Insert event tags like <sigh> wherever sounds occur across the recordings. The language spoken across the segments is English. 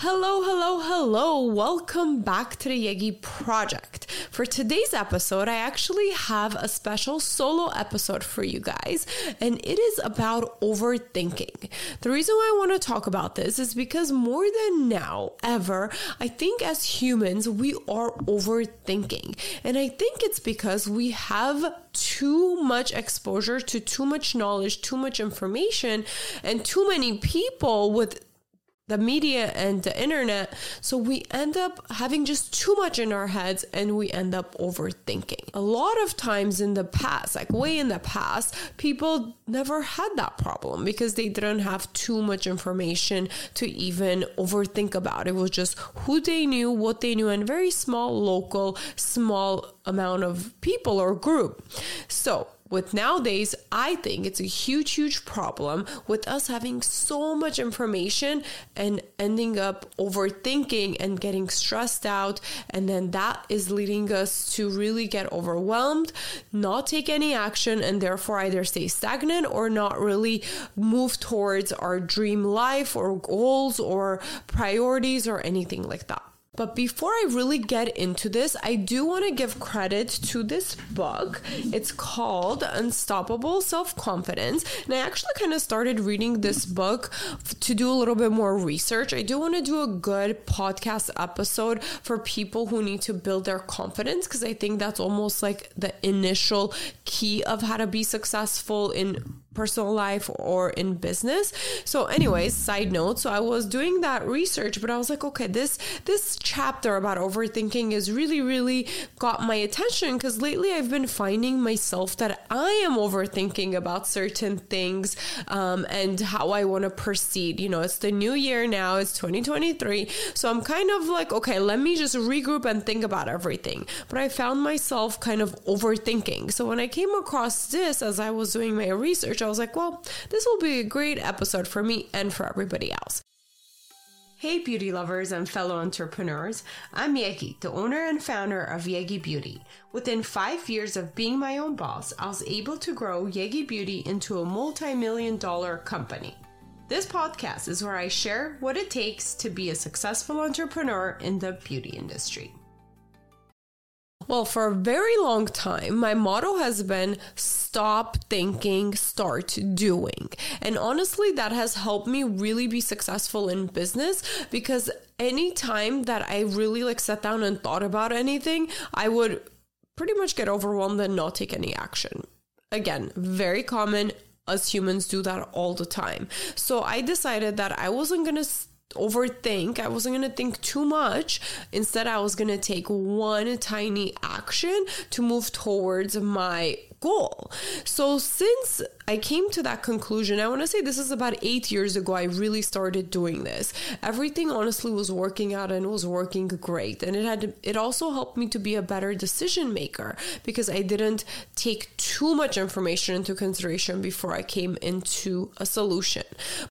Hello, hello, hello. Welcome back to the Yegi Project. For today's episode, I actually have a special solo episode for you guys, and it is about overthinking. The reason why I want to talk about this is because more than now, ever, I think as humans, we are overthinking. And I think it's because we have too much exposure to too much knowledge, too much information, and too many people with the media and the internet. So we end up having just too much in our heads and we end up overthinking. A lot of times in the past, like way in the past, people never had that problem because they didn't have too much information to even overthink about. It was just who they knew, what they knew, and very small, local, small amount of people or group. So with nowadays, I think it's a huge, huge problem with us having so much information and ending up overthinking and getting stressed out. And then that is leading us to really get overwhelmed, not take any action, and therefore either stay stagnant or not really move towards our dream life or goals or priorities or anything like that. But before I really get into this, I do want to give credit to this book. It's called Unstoppable Self Confidence. And I actually kind of started reading this book to do a little bit more research. I do want to do a good podcast episode for people who need to build their confidence because I think that's almost like the initial key of how to be successful in personal life or in business. So anyways, side note, so I was doing that research, but I was like, okay, this this chapter about overthinking is really really got my attention cuz lately I've been finding myself that I am overthinking about certain things um, and how I want to proceed. You know, it's the new year now, it's 2023. So I'm kind of like, okay, let me just regroup and think about everything. But I found myself kind of overthinking. So when I came across this as I was doing my research, I was like, well, this will be a great episode for me and for everybody else. Hey, beauty lovers and fellow entrepreneurs. I'm Yegi, the owner and founder of Yegi Beauty. Within five years of being my own boss, I was able to grow Yegi Beauty into a multi million dollar company. This podcast is where I share what it takes to be a successful entrepreneur in the beauty industry. Well, for a very long time, my motto has been stop thinking, start doing. And honestly, that has helped me really be successful in business because anytime that I really like sat down and thought about anything, I would pretty much get overwhelmed and not take any action. Again, very common. Us humans do that all the time. So I decided that I wasn't going to overthink. I wasn't going to think too much. Instead, I was going to take one tiny action to move towards my goal. So since I came to that conclusion, I want to say this is about eight years ago, I really started doing this. Everything honestly was working out and was working great. And it had, it also helped me to be a better decision maker because I didn't take too much information into consideration before I came into a solution.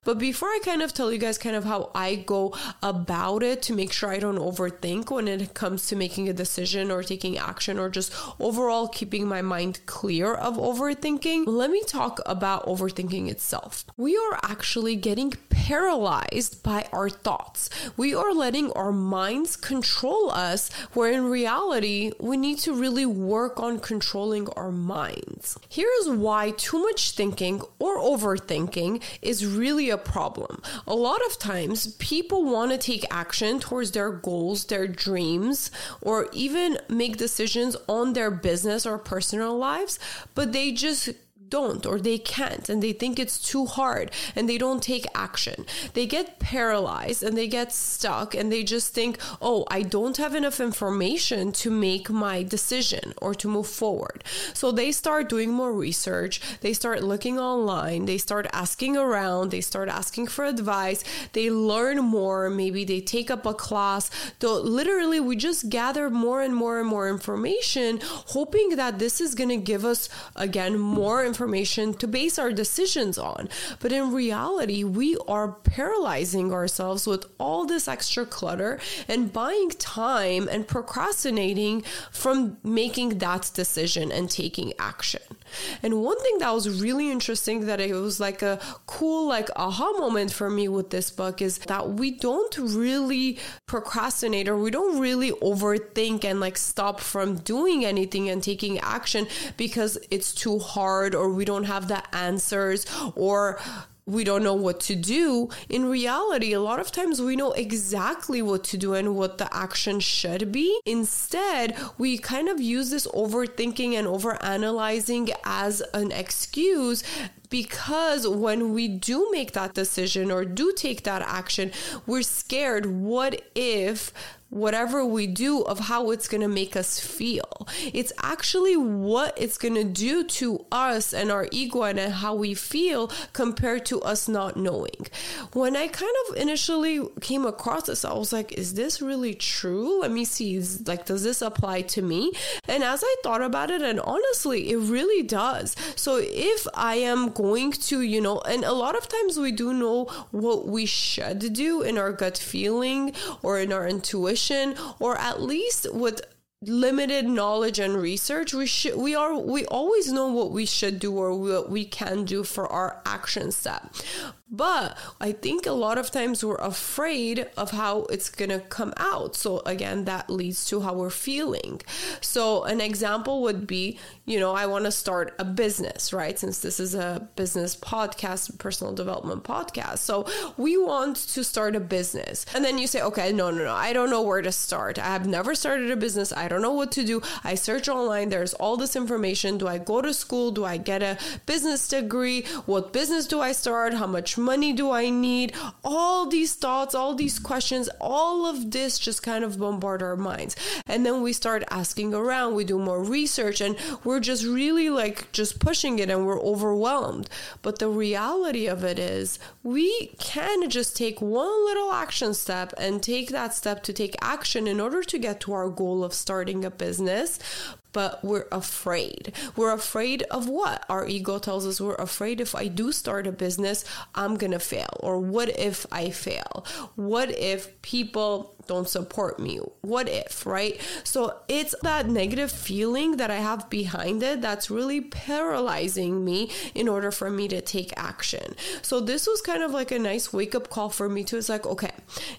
But before I kind of tell you guys kind of how I go about it to make sure I don't overthink when it comes to making a decision or taking action or just overall keeping my mind clear fear of overthinking, let me talk about overthinking itself. We are actually getting paralyzed by our thoughts. We are letting our minds control us, where in reality, we need to really work on controlling our minds. Here's why too much thinking or overthinking is really a problem. A lot of times, people want to take action towards their goals, their dreams, or even make decisions on their business or personal lives, but they just don't or they can't and they think it's too hard and they don't take action. They get paralyzed and they get stuck and they just think, oh, I don't have enough information to make my decision or to move forward. So they start doing more research, they start looking online, they start asking around, they start asking for advice, they learn more, maybe they take up a class. So literally, we just gather more and more and more information, hoping that this is going to give us again more information information to base our decisions on. But in reality, we are paralyzing ourselves with all this extra clutter and buying time and procrastinating from making that decision and taking action. And one thing that was really interesting that it was like a cool like aha moment for me with this book is that we don't really procrastinate or we don't really overthink and like stop from doing anything and taking action because it's too hard or we don't have the answers or we don't know what to do. In reality, a lot of times we know exactly what to do and what the action should be. Instead, we kind of use this overthinking and overanalyzing as an excuse because when we do make that decision or do take that action, we're scared. What if whatever we do of how it's going to make us feel. It's actually what it's going to do to us and our ego and how we feel compared to us not knowing. When I kind of initially came across this, I was like, is this really true? Let me see. Like, does this apply to me? And as I thought about it, and honestly, it really does. So if I am going to, you know, and a lot of times we do know what we should do in our gut feeling or in our intuition intuition or at least with limited knowledge and research we should we are we always know what we should do or what we can do for our action step but I think a lot of times we're afraid of how it's going to come out. So, again, that leads to how we're feeling. So, an example would be, you know, I want to start a business, right? Since this is a business podcast, personal development podcast. So, we want to start a business. And then you say, okay, no, no, no, I don't know where to start. I have never started a business. I don't know what to do. I search online, there's all this information. Do I go to school? Do I get a business degree? What business do I start? How much money do I need? All these thoughts, all these questions, all of this just kind of bombard our minds. And then we start asking around, we do more research, and we're just really like just pushing it and we're overwhelmed. But the reality of it is, we can just take one little action step and take that step to take action in order to get to our goal of starting a business but we're afraid. We're afraid of what? Our ego tells us we're afraid if I do start a business, I'm going to fail. Or what if I fail? What if people don't support me? What if, right? So it's that negative feeling that I have behind it that's really paralyzing me in order for me to take action. So this was kind of like a nice wake up call for me too. It's like, okay,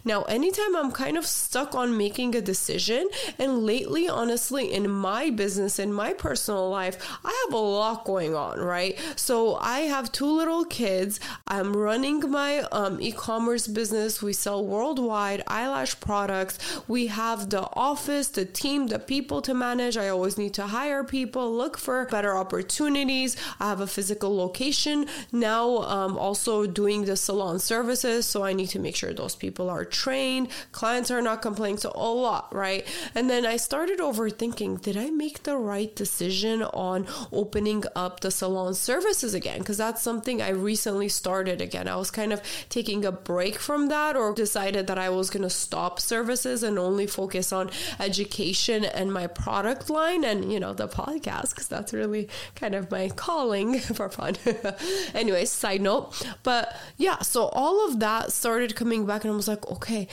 now anytime I'm kind of stuck on making a decision, and lately, honestly, in my business, in my personal life, I have a lot going on, right? So I have two little kids. I'm running my um, e commerce business. We sell worldwide eyelash products products. We have the office, the team, the people to manage. I always need to hire people, look for better opportunities. I have a physical location now, um, also doing the salon services. So I need to make sure those people are trained, clients are not complaining. So a lot, right? And then I started overthinking did I make the right decision on opening up the salon services again? Because that's something I recently started again. I was kind of taking a break from that or decided that I was going to stop services and only focus on education and my product line and, you know, the podcast, because that's really kind of my calling <laughs> for fun. <laughs> Anyways, side note. But yeah, so all of that started coming back and I was like, okay,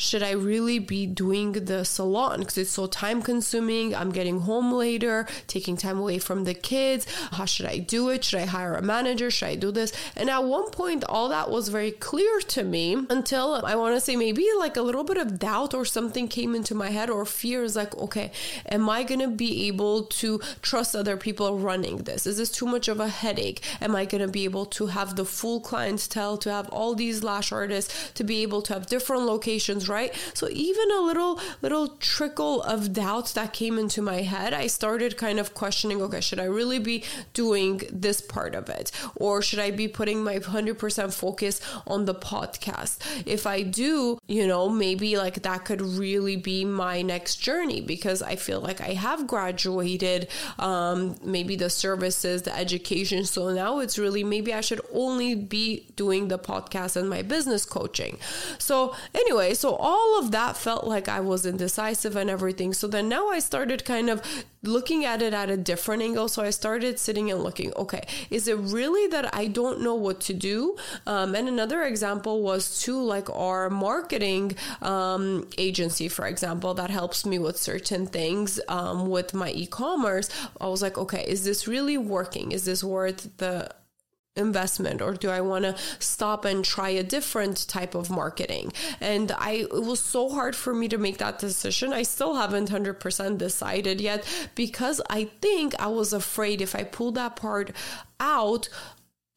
should I really be doing the salon because it's so time consuming? I'm getting home later, taking time away from the kids. How should I do it? Should I hire a manager? Should I do this? And at one point, all that was very clear to me until I want to say maybe like a little bit of doubt or something came into my head or fear is like, okay, am I going to be able to trust other people running this? Is this too much of a headache? Am I going to be able to have the full clientele, to have all these lash artists, to be able to have different locations? Right? So even a little little trickle of doubt that came into my head, I started kind of questioning, okay, should I really be doing this part of it or should I be putting my 100% focus on the podcast? If I do, you know, maybe like that could really be my next journey because I feel like I have graduated um maybe the services, the education. So now it's really maybe I should only be doing the podcast and my business coaching. So anyway, so So all of that felt like I was indecisive and everything. So then now I started kind of looking at it at a different angle. So I started sitting and looking, okay, is it really that I don't know what to do? Um, and another example was too, like our marketing um, agency, for example, that helps me with certain things um, with my e commerce. I was like, okay, is this really working? Is this worth the investment or do I want to stop and try a different type of marketing? And I it was so hard for me to make that decision. I still haven't 100% decided yet because I think I was afraid if I pull that part out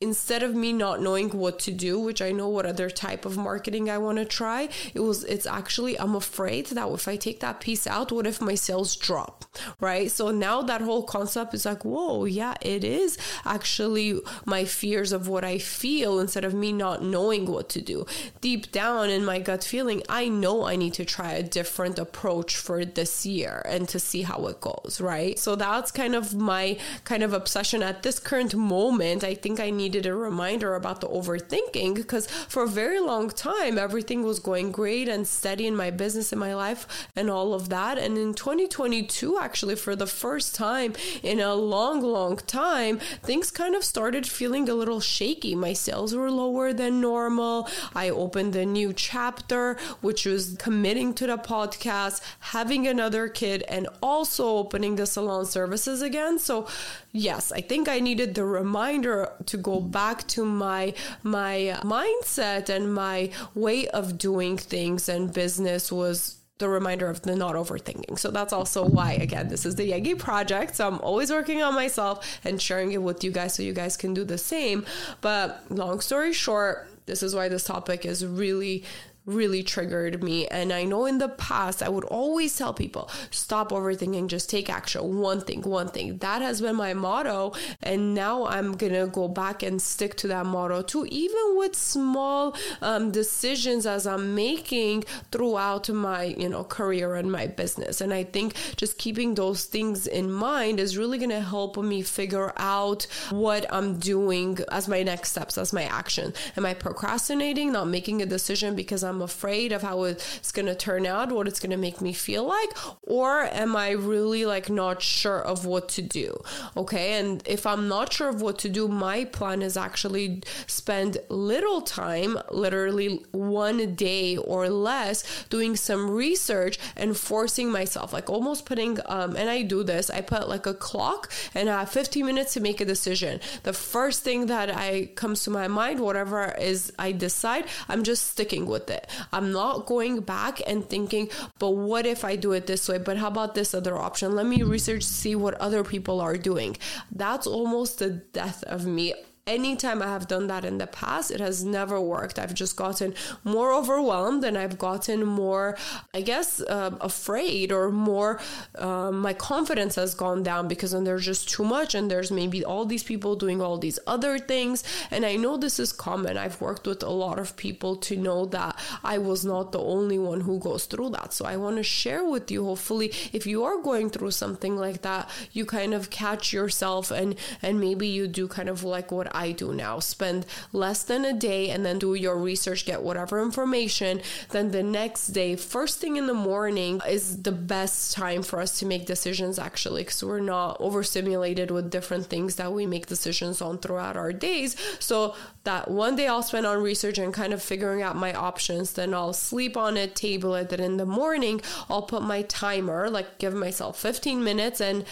instead of me not knowing what to do which i know what other type of marketing i want to try it was it's actually i'm afraid that if i take that piece out what if my sales drop right? So now that whole concept is like whoa yeah it is actually my fears of what i feel instead of me not knowing what to do. Deep down in my gut feeling i know i need to try a different approach for this year and to see how it goes right? So that's kind of my kind of obsession at this current moment. I think i need needed a reminder about the overthinking because for a very long time, everything was going great and steady in my business, in my life, and all of that. And in 2022, actually, for the first time in a long, long time, things kind of started feeling a little shaky. My sales were lower than normal. I opened a new chapter, which was committing to the podcast, having another kid, and also opening the salon services again. So, yes, I think I needed the reminder to go back to my my mindset and my way of doing things and business was the reminder of the not overthinking. So that's also why, again, this is the Yegi project. So I'm always working on myself and sharing it with you guys so you guys can do the same. But long story short, this is why this topic is really really triggered me. And I know in the past, I would always tell people stop overthinking, just take action. One thing, one thing. That has been my motto. And now I'm going to go back and stick to that motto too, even with small um, decisions as I'm making throughout my, you know, career and my business. And I think just keeping those things in mind is really going to help me figure out what I'm doing as my next steps, as my action. Am I procrastinating, not making a decision because I'm I'm afraid of how it's going to turn out, what it's going to make me feel like, or am I really like not sure of what to do? Okay. And if I'm not sure of what to do, my plan is actually spend little time, literally one day or less, doing some research and forcing myself, like almost putting, um, and I do this, I put like a clock and I have 15 minutes to make a decision. The first thing that I comes to my mind, whatever is I decide, I'm just sticking with I'm not going back and thinking, but what if I do it this way? But how about this other option? Let me research, see what other people are doing. That's almost the death of me anytime I have done that in the past, it has never worked. I've just gotten more overwhelmed and I've gotten more, I guess, uh, afraid or more, uh, my confidence has gone down because then there's just too much and there's maybe all these people doing all these other things. And I know this is common. I've worked with a lot of people to know that I was not the only one who goes through that. So I want to share with you, hopefully, if you are going through something like that, you kind of catch yourself and, and maybe you do kind of like what I do now. Spend less than a day and then do your research, get whatever information. Then the next day, first thing in the morning, is the best time for us to make decisions actually, because we're not overstimulated with different things that we make decisions on throughout our days. So that one day I'll spend on research and kind of figuring out my options. Then I'll sleep on it, table it. Then in the morning, I'll put my timer, like give myself 15 minutes and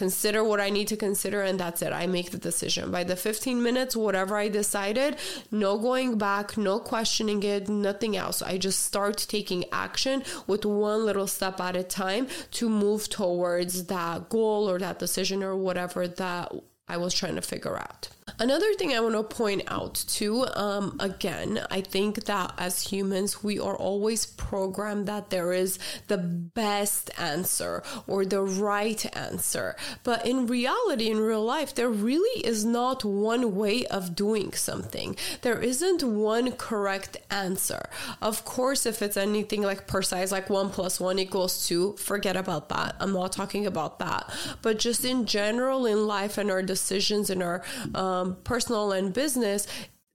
consider what I need to consider, and that's it. I make the decision. By the 15 minutes, whatever I decided, no going back, no questioning it, nothing else. I just start taking action with one little step at a time to move towards that goal or that decision or whatever that I was trying to figure out. Another thing I want to point out too, um, again, I think that as humans, we are always programmed that there is the best answer or the right answer. But in reality, in real life, there really is not one way of doing something. There isn't one correct answer. Of course, if it's anything like precise, like one plus one equals two, forget about that. I'm not talking about that. But just in general, in life and our decisions and our um, Um, personal and business,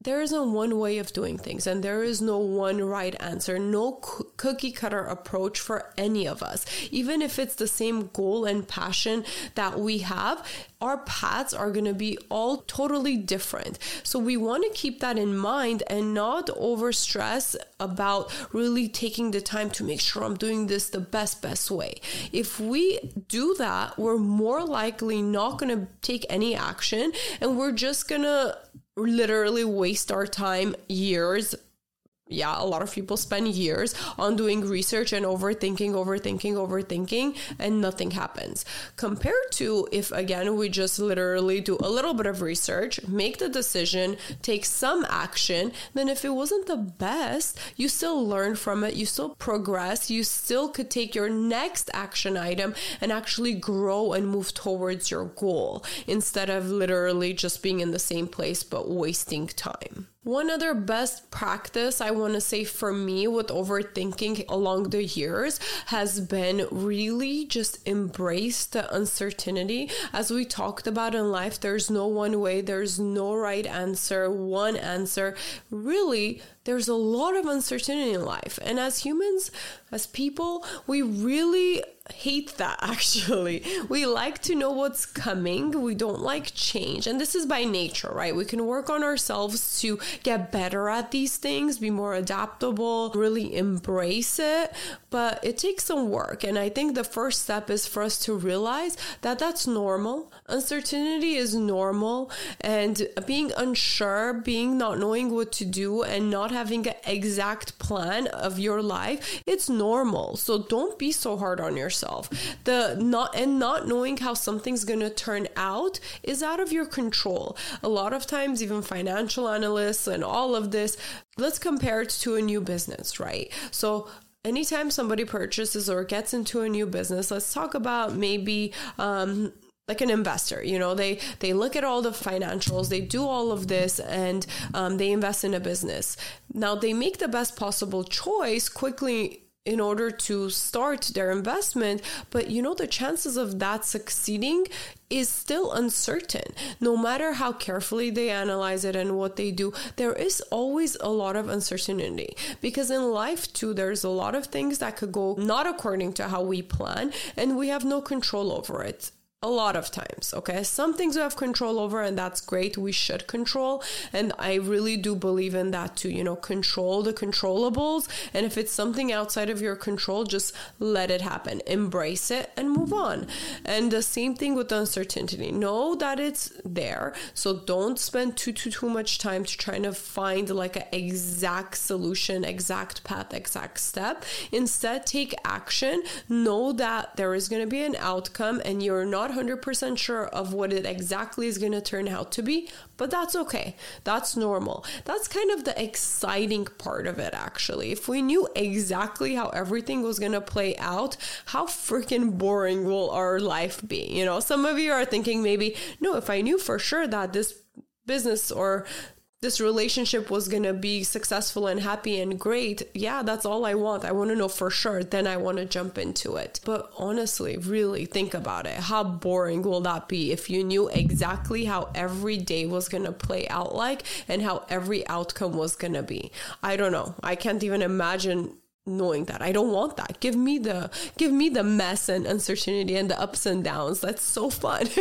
there isn't one way of doing things and there is no one right answer, no cookie cutter approach for any of us. Even if it's the same goal and passion that we have, our paths are going to be all totally different. So we want to keep that in mind and not over stress about really taking the time to make sure I'm doing this the best, best way. If we do that, we're more likely not going to take any action and we're just going to literally waste our time years yeah, a lot of people spend years on doing research and overthinking, overthinking, overthinking, and nothing happens. Compared to if, again, we just literally do a little bit of research, make the decision, take some action, then if it wasn't the best, you still learn from it, you still progress, you still could take your next action item and actually grow and move towards your goal instead of literally just being in the same place but wasting time. One other best practice I want to say for me with overthinking along the years has been really just embrace the uncertainty. As we talked about in life, there's no one way, there's no right answer, one answer. Really, there's a lot of uncertainty in life. And as humans, as people, we really hate that <laughs> actually. We like to know what's coming. We don't like change. And this is by nature, right? We can work on ourselves to get better at these things, be more adaptable, really embrace it. But it takes some work. And I think the first step is for us to realize that that's normal. Uncertainty is normal. And being unsure, being not knowing what to do, and not having an exact plan of your life, it's normal. So don't be so hard on yourself. The not and not knowing how something's going to turn out is out of your control. A lot of times even financial analysts and all of this, let's compare it to a new business, right? So anytime somebody purchases or gets into a new business, let's talk about maybe um, like an investor you know they they look at all the financials they do all of this and um, they invest in a business. Now they make the best possible choice quickly in order to start their investment but you know the chances of that succeeding is still uncertain. No matter how carefully they analyze it and what they do there is always a lot of uncertainty because in life too there's a lot of things that could go not according to how we plan and we have no control over it a lot of times okay? Some things we have control over and that's great we should control. And i really do believe in that too you know control the controllables. And if it's something outside of your control just let it happen embrace it and move on. And the same thing with uncertainty. Know that it's there so don't spend too too too much time to trying to find like an exact solution exact path exact step. Instead take action. Know that there is going to be an outcome and you're not 100% sure of what it exactly is going to turn out to be, but that's okay. That's normal. That's kind of the exciting part of it, actually. If we knew exactly how everything was going to play out, how freaking boring will our life be? You know, some of you are thinking maybe, no, if I knew for sure that this business or this relationship was going to be successful and happy and great, yeah, that's all I want. I want to know for sure. Then I want to jump into it. But honestly, really think about it. How boring will that be if you knew exactly how every day was going to play out like and how every outcome was going to be? I don't know. I can't even imagine knowing that. I don't want that. Give me the give me the mess and uncertainty and the ups and downs. That's so fun. <laughs>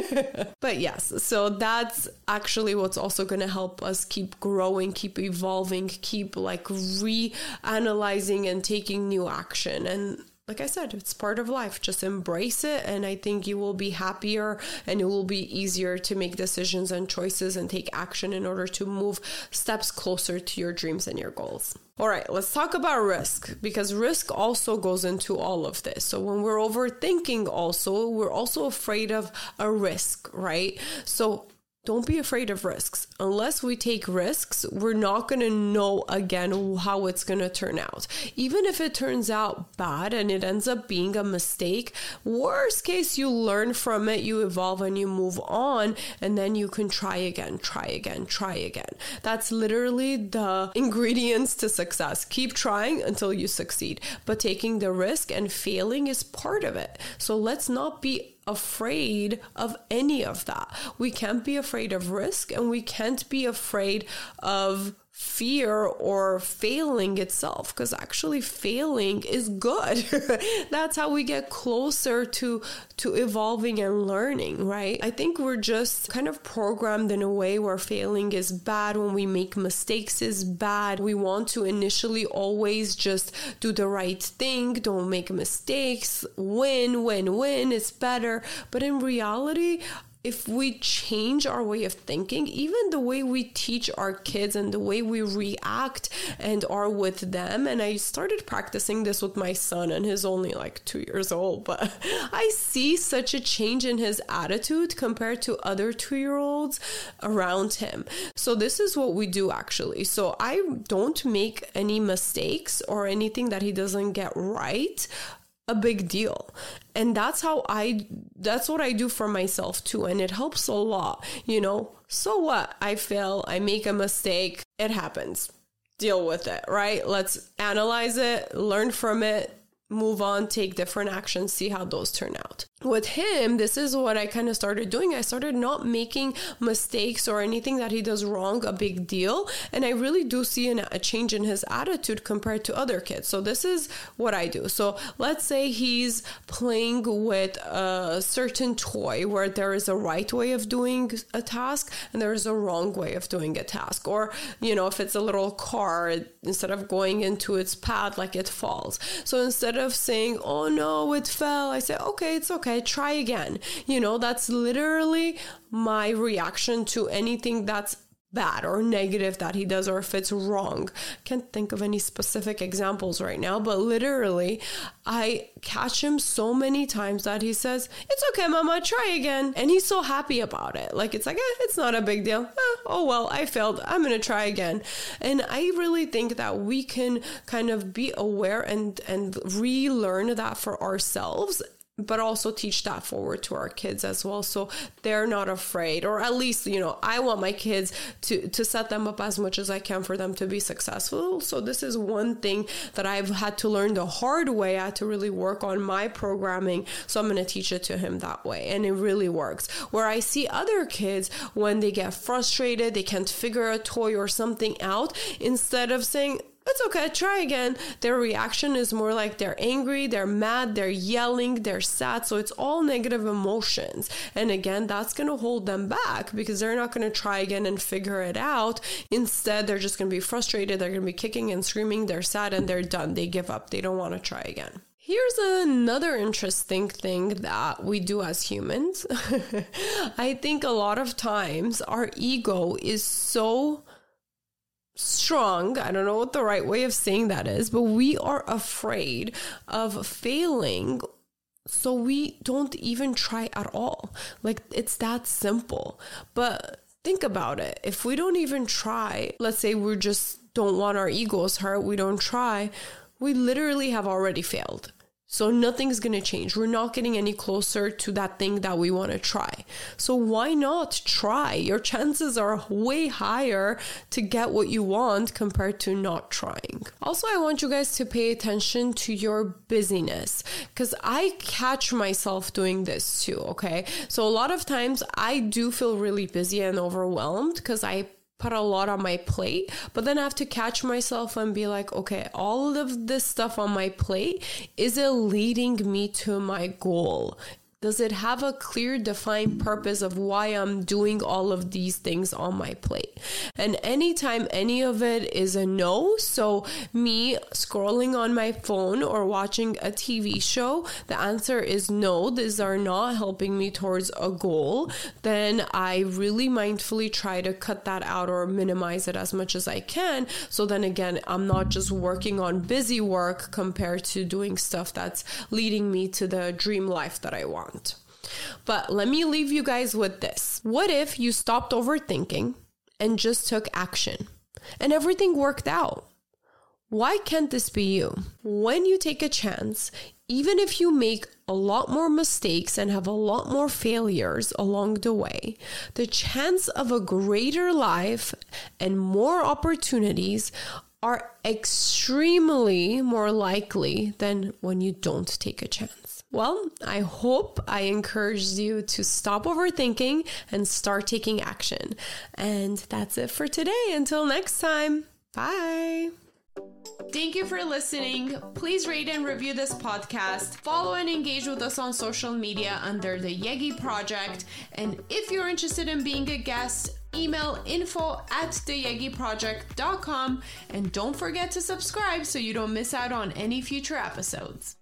But yes so that's actually what's also going to help us keep growing keep evolving keep like reanalyzing and taking new action. And like I said, it's part of life. Just embrace it. And I think you will be happier and it will be easier to make decisions and choices and take action in order to move steps closer to your dreams and your goals. All right, let's talk about risk because risk also goes into all of this. So when we're overthinking, also, we're also afraid of a risk, right? So don't be afraid of risks. Unless we take risks, we're not going to know again how it's going to turn out. Even if it turns out bad and it ends up being a mistake, worst case, you learn from it, you evolve and you move on, and then you can try again, try again, try again. That's literally the ingredients to success. Keep trying until you succeed, but taking the risk and failing is part of it. So let's not be afraid of any of that. We can't be afraid of risk and we can't be afraid of fear or failing itself because actually failing is good. <laughs> That's how we get closer to to evolving and learning right? I think we're just kind of programmed in a way where failing is bad when we make mistakes is bad. We want to initially always just do the right thing don't make mistakes win win win is better. But in reality if we change our way of thinking, even the way we teach our kids and the way we react and are with them, and I started practicing this with my son, and he's only like two years old, but <laughs> I see such a change in his attitude compared to other two year olds around him. So, this is what we do actually. So, I don't make any mistakes or anything that he doesn't get right a big deal. And that's how i that's what i do for myself too. And it helps a lot you know? So what? I fail i make a mistake it happens. Deal with it right? Let's analyze it learn from it move on, take different actions, see how those turn out. With him, this is what I kind of started doing. I started not making mistakes or anything that he does wrong a big deal. And I really do see an, a change in his attitude compared to other kids. So, this is what I do. So, let's say he's playing with a certain toy where there is a right way of doing a task and there is a wrong way of doing a task. Or, you know, if it's a little car, instead of going into its path, like it falls. So, instead of saying, oh no, it fell, I say, okay, it's okay, try again. You know, that's literally my reaction to anything that's bad or negative that he does or if it's wrong. Can't think of any specific examples right now, but literally, I catch him so many times that he says, It's okay, mama, try again. And he's so happy about it. Like, it's like, eh, it's not a big deal. Eh, oh, well, I failed. I'm going to try again. And I really think that we can kind of be aware and, and relearn that for ourselves but also teach that forward to our kids as well. So they're not afraid or at least you know i want my kids to to set them up as much as i can for them to be successful. So this is one thing that i've had to learn the hard way. I had to really work on my programming. So i'm going to teach it to him that way and it really works. Where i see other kids when they get frustrated they can't figure a toy or something out instead of saying it's okay, try again. Their reaction is more like they're angry, they're mad, they're yelling, they're sad. So it's all negative emotions. And again, that's going to hold them back because they're not going to try again and figure it out. Instead, they're just going to be frustrated. They're going to be kicking and screaming. They're sad and they're done. They give up. They don't want to try again. Here's another interesting thing that we do as humans. <laughs> I think a lot of times our ego is so strong. I don't know what the right way of saying that is, but we are afraid of failing. So we don't even try at all. Like it's that simple. But think about it. If we don't even try, let's say we just don't want our egos hurt, we don't try, we literally have already failed. So nothing's going to change. We're not getting any closer to that thing that we want to try. So why not try? Your chances are way higher to get what you want compared to not trying. Also, I want you guys to pay attention to your busyness because I catch myself doing this too, okay? So a lot of times I do feel really busy and overwhelmed because I put a lot on my plate, but then I have to catch myself and be like, okay, all of this stuff on my plate, is it leading me to my goal? Does it have a clear, defined purpose of why I'm doing all of these things on my plate? And anytime any of it is a no, so me scrolling on my phone or watching a TV show, the answer is no, these are not helping me towards a goal, then I really mindfully try to cut that out or minimize it as much as I can. So then again, I'm not just working on busy work compared to doing stuff that's leading me to the dream life that I want. But let me leave you guys with this. What if you stopped overthinking and just took action and everything worked out? Why can't this be you? When you take a chance, even if you make a lot more mistakes and have a lot more failures along the way, the chance of a greater life and more opportunities are extremely more likely than when you don't take a chance. Well, I hope I encouraged you to stop overthinking and start taking action. And that's it for today. Until next time, bye. Thank you for listening. Please rate and review this podcast. Follow and engage with us on social media under the Yegi Project. And if you're interested in being a guest, email info at theyegiproject.com and don't forget to subscribe so you don't miss out on any future episodes.